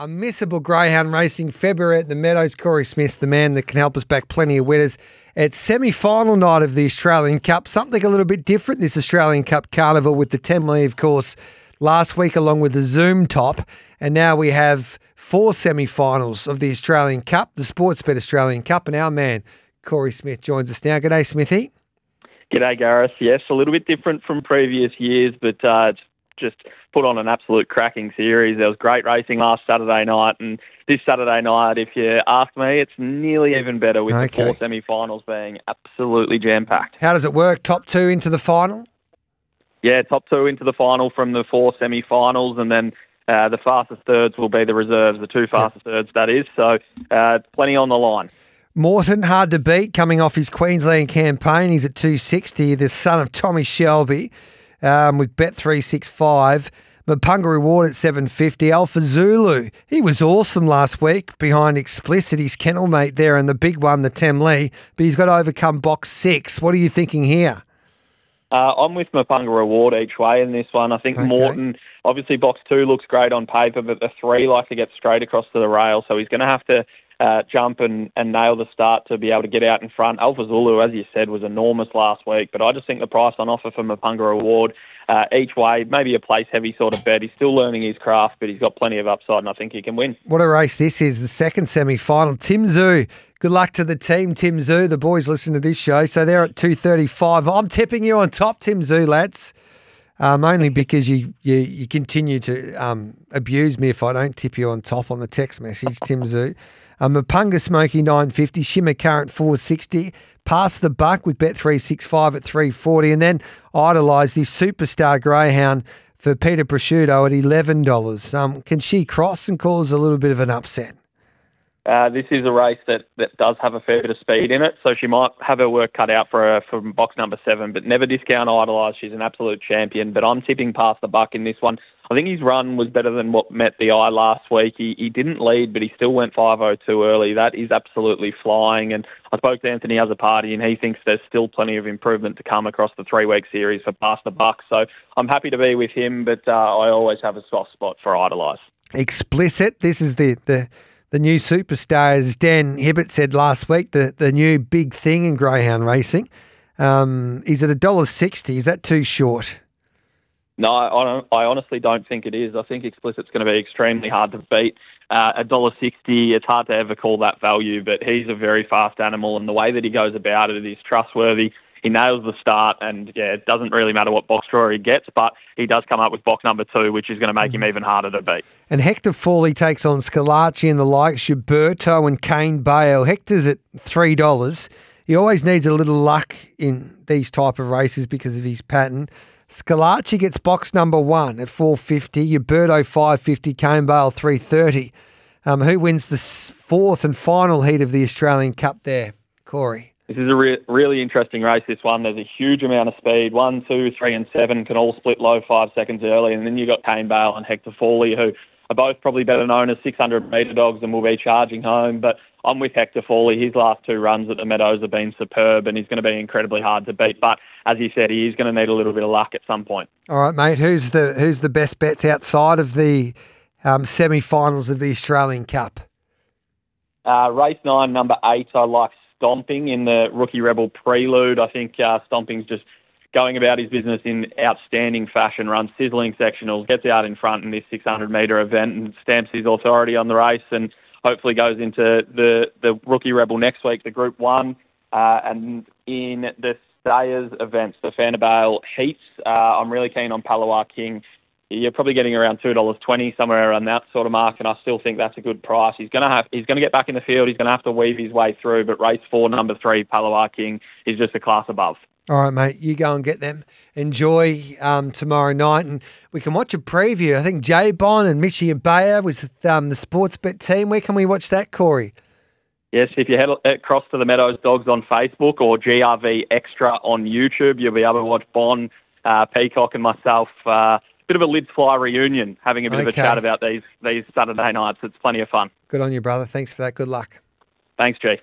A missable greyhound racing February at the Meadows. Corey Smith, the man that can help us back plenty of winners. It's semi-final night of the Australian Cup. Something a little bit different this Australian Cup carnival with the Temlee, of course, last week along with the Zoom top. And now we have four semi-finals of the Australian Cup, the Sportsbet Australian Cup. And our man, Corey Smith, joins us now. G'day, Smithy. G'day, Gareth. Yes, a little bit different from previous years, but uh, it's just put on an absolute cracking series. There was great racing last Saturday night, and this Saturday night, if you ask me, it's nearly even better with Okay. the four semi-finals being absolutely jam-packed. How does it work? Top two into the final? Yeah, top two into the final from the four semi-finals, and then uh, the fastest thirds will be the reserves, the two fastest thirds, that is. So uh, plenty on the line. Morton, hard to beat, coming off his Queensland campaign. He's at 260, the son of Tommy Shelby um, with Bet365. Mapunga Reward at 750. Alpha Zulu, he was awesome last week behind Explicit, his kennel mate there, and the big one, the Temlee, but he's got to overcome box six. What are you thinking here? Uh, I'm with Mapunga Reward each way in this one. I think Okay. Morton, obviously, box two looks great on paper, but the three like to get straight across to the rail, so he's going to have to uh, jump and, and nail the start to be able to get out in front. Alpha Zulu, as you said, was enormous last week, but I just think the price on offer for Mapunga Reward uh, each way, maybe a place heavy sort of bet. He's still learning his craft, but he's got plenty of upside, and I think he can win. What a race this is, the second semi final. Tim Zoo, good luck to the team, Tim Zoo. The boys listen to this show, so they're at 235. I'm tipping you on top, Tim Zoo, lads. Um, only because you, you you continue to um, abuse me if I don't tip you on top on the text message, Tim Zoo. Um, Mapunga Smoky 950, Shimmer Current 460, Pass the Buck with Bet 365 at 340, and then Idolise this superstar greyhound for Peter Prosciutto at $11. Um, can she cross and cause a little bit of an upset? Uh, this is a race that, that does have a fair bit of speed in it, so she might have her work cut out for her from box number seven, but never discount Idolise. She's an absolute champion, but I'm tipping Pass the Buck in this one. I think his run was better than what met the eye last week. He, he didn't lead, but he still went 5.02 early. That is absolutely flying, and I spoke to Anthony Azzopardi, and he thinks there's still plenty of improvement to come across the three-week series for Pass the Buck, so I'm happy to be with him, but uh, I always have a soft spot for Idolise. explicit. This is the the the new superstar, as Dan Hibbert said last week. The the new big thing in greyhound racing. Um, is it a dollar sixty? Is that too short? No, I, I honestly don't think it is. I think explicit's going to be extremely hard to beat. Uh, A dollar sixty, it's hard to ever call that value, but he's a very fast animal, and the way that he goes about it is trustworthy. He nails the start, and yeah, it doesn't really matter what box draw he gets, but he does come up with box number two, which is going to make him even harder to beat. And Hector Fawley takes on Scalacci and the likes, Gilberto and Kane Bale. Hector's at three dollars. He always needs a little luck in these type of races because of his pattern. Scalacci gets box number one at four fifty. Gilberto five fifty. Kane Bale three thirty. Um, who wins the fourth and final heat of the Australian Cup? There, Corey. This is a re- really interesting race, this one. There's a huge amount of speed. One, two, three, and seven can all split low five seconds early. And then you've got Kane Bale and Hector Fawley, who are both probably better known as 600 metre dogs and will be charging home. But I'm with Hector Fawley. His last two runs at the Meadows have been superb, and he's going to be incredibly hard to beat. But as you said, he is going to need a little bit of luck at some point. All right, mate. Who's the who's the best bets outside of the um, semi-finals of the Australian Cup? Uh, race nine, number eight, I like Stomping in the Rookie Rebel Prelude. I think uh, Stomping's just going about his business in outstanding fashion, runs sizzling sectionals, gets out in front in this 600 metre event and stamps his authority on the race and hopefully goes into the, the Rookie Rebel next week, the Group 1. Uh, and in the Stayers events, the Fanabale Heats, uh, I'm really keen on Palawa King you're probably getting around two dollars twenty somewhere around that sort of mark, and I still think that's a good price. He's going to have he's to get back in the field. He's going to have to weave his way through, but race four, number three, Palawa King is just a class above. All right, mate. You go and get them. Enjoy um, tomorrow night, and we can watch a preview. I think Jay Bon and Michi Abaya was um, the Sportsbet team. Where can we watch that, Corey? Yes, if you head across to the Meadows Dogs on Facebook or GRV Extra on YouTube, you'll be able to watch Bon, uh, Peacock, and myself. Uh, bit of a lids fly reunion, having a bit of a chat about these these Saturday nights. It's plenty of fun. Good on you, brother. Thanks for that. Good luck. Thanks, G.